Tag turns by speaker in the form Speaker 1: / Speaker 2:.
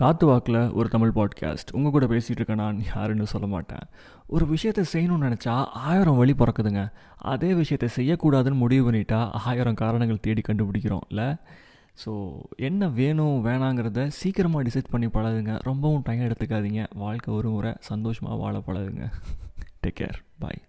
Speaker 1: காத்து வாக்கில் ஒரு தமிழ் பாட்காஸ்ட் உங்கள் கூட பேசிகிட்டு இருக்கேன் நான் யாருன்னு சொல்ல மாட்டேன். ஒரு விஷயத்தை செய்யணும்னு நினச்சா ஆயிரம் வழி பிறக்குதுங்க. அதே விஷயத்தை செய்யக்கூடாதுன்னு முடிவு பண்ணிட்டா ஆயிரம் காரணங்கள் தேடி கண்டுபிடிக்கிறோம் இல்லை? ஸோ என்ன வேணும் வேணாங்கிறத சீக்கிரமாக டிசைட் பண்ணி பழகுங்க. ரொம்பவும் டைம் எடுத்துக்காதீங்க. வாழ்க்கை ஒரு முறை சந்தோஷமாக வாழ பழகுங்க. Take care bye